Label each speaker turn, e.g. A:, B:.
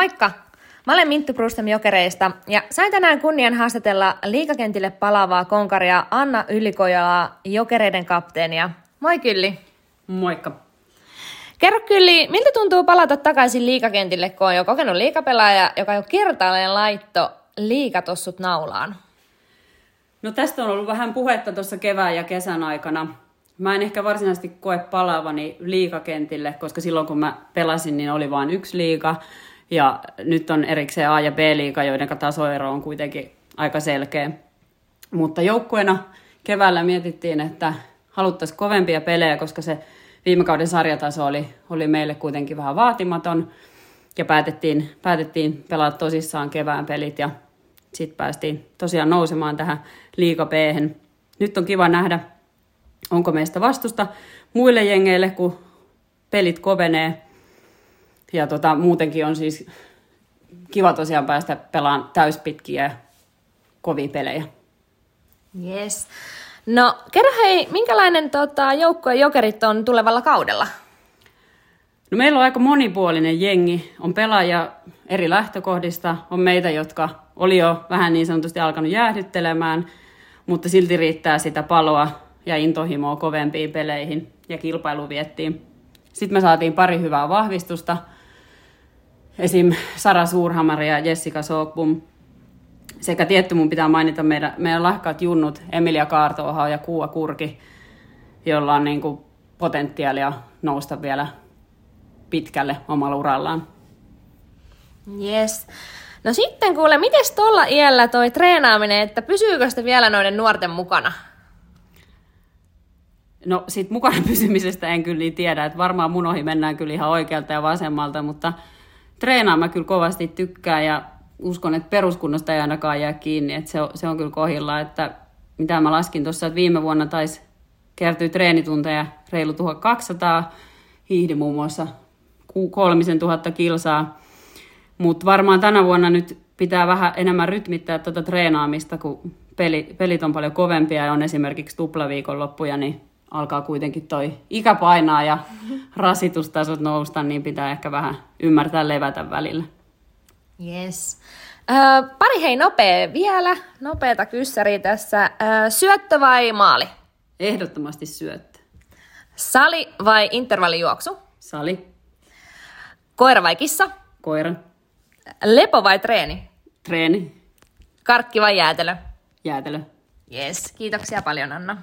A: Moikka! Mä olen Minttu Krustem Jokereista ja sain tänään kunnian haastatella liikakentille palaavaa konkaria Anna Ylikojaa, Jokereiden kapteenia. Moi Kylli!
B: Moikka!
A: Kerro Kylli, miltä tuntuu palata takaisin liikakentille, kun on jo kokenut liikapelaaja, joka jo kertaalleen laitto liikatossut naulaan?
B: No tästä on ollut vähän puhetta tuossa kevään ja kesän aikana. Mä en ehkä varsinaisesti koe palaavani liikakentille, koska silloin kun mä pelasin, niin oli vain yksi liika. Ja nyt on erikseen A- ja B-liiga, joiden tasoero on kuitenkin aika selkeä. Mutta joukkueena keväällä mietittiin, että haluttaisiin kovempia pelejä, koska se viime kauden sarjataso oli, oli meille kuitenkin vähän vaatimaton. Ja päätettiin, päätettiin pelata tosissaan kevään pelit ja sitten päästiin tosiaan nousemaan tähän liiga b Nyt on kiva nähdä, onko meistä vastusta muille jengeille, kun pelit kovenee. Ja tota, muutenkin on siis kiva tosiaan päästä pelaamaan täyspitkiä ja kovia pelejä.
A: Yes. No kerro hei, minkälainen tota, joukkue jokerit on tulevalla kaudella?
B: No meillä on aika monipuolinen jengi. On pelaajia eri lähtökohdista. On meitä, jotka oli jo vähän niin sanotusti alkanut jäähdyttelemään, mutta silti riittää sitä paloa ja intohimoa kovempiin peleihin ja kilpailuviettiin. Sitten me saatiin pari hyvää vahvistusta. Esim. Sara Suurhamari ja Jessica Sookbum. Sekä tietty mun pitää mainita meidän, meidän lahkaat junnut Emilia Kaartooha ja Kuua Kurki, jolla on niin kuin potentiaalia nousta vielä pitkälle omalla urallaan.
A: Yes. No sitten kuule, miten tuolla iällä toi treenaaminen, että pysyykö sitä vielä noiden nuorten mukana?
B: No sit mukana pysymisestä en kyllä niin tiedä, että varmaan mun ohi mennään kyllä ihan oikealta ja vasemmalta, mutta treenaa mä kyllä kovasti tykkään ja uskon, että peruskunnosta ei ainakaan jää kiinni, että se on, se on kyllä kohilla, että mitä mä laskin tuossa, että viime vuonna taisi kertyä treenitunteja reilu 1200, hiihdi muun muassa kolmisen tuhatta kilsaa, mutta varmaan tänä vuonna nyt pitää vähän enemmän rytmittää tuota treenaamista, kun peli, pelit on paljon kovempia ja on esimerkiksi tuplaviikonloppuja, niin alkaa kuitenkin toi ikä painaa ja rasitustasot nousta, niin pitää ehkä vähän ymmärtää levätä välillä.
A: Yes. Ö, pari hei nopea vielä, nopeata kyssäriä tässä. Ö, syöttö vai maali?
B: Ehdottomasti syöttö.
A: Sali vai intervallijuoksu?
B: Sali.
A: Koira vai kissa?
B: Koira.
A: Lepo vai treeni?
B: Treeni.
A: Karkki vai jäätelö?
B: Jäätelö.
A: Yes, kiitoksia paljon Anna.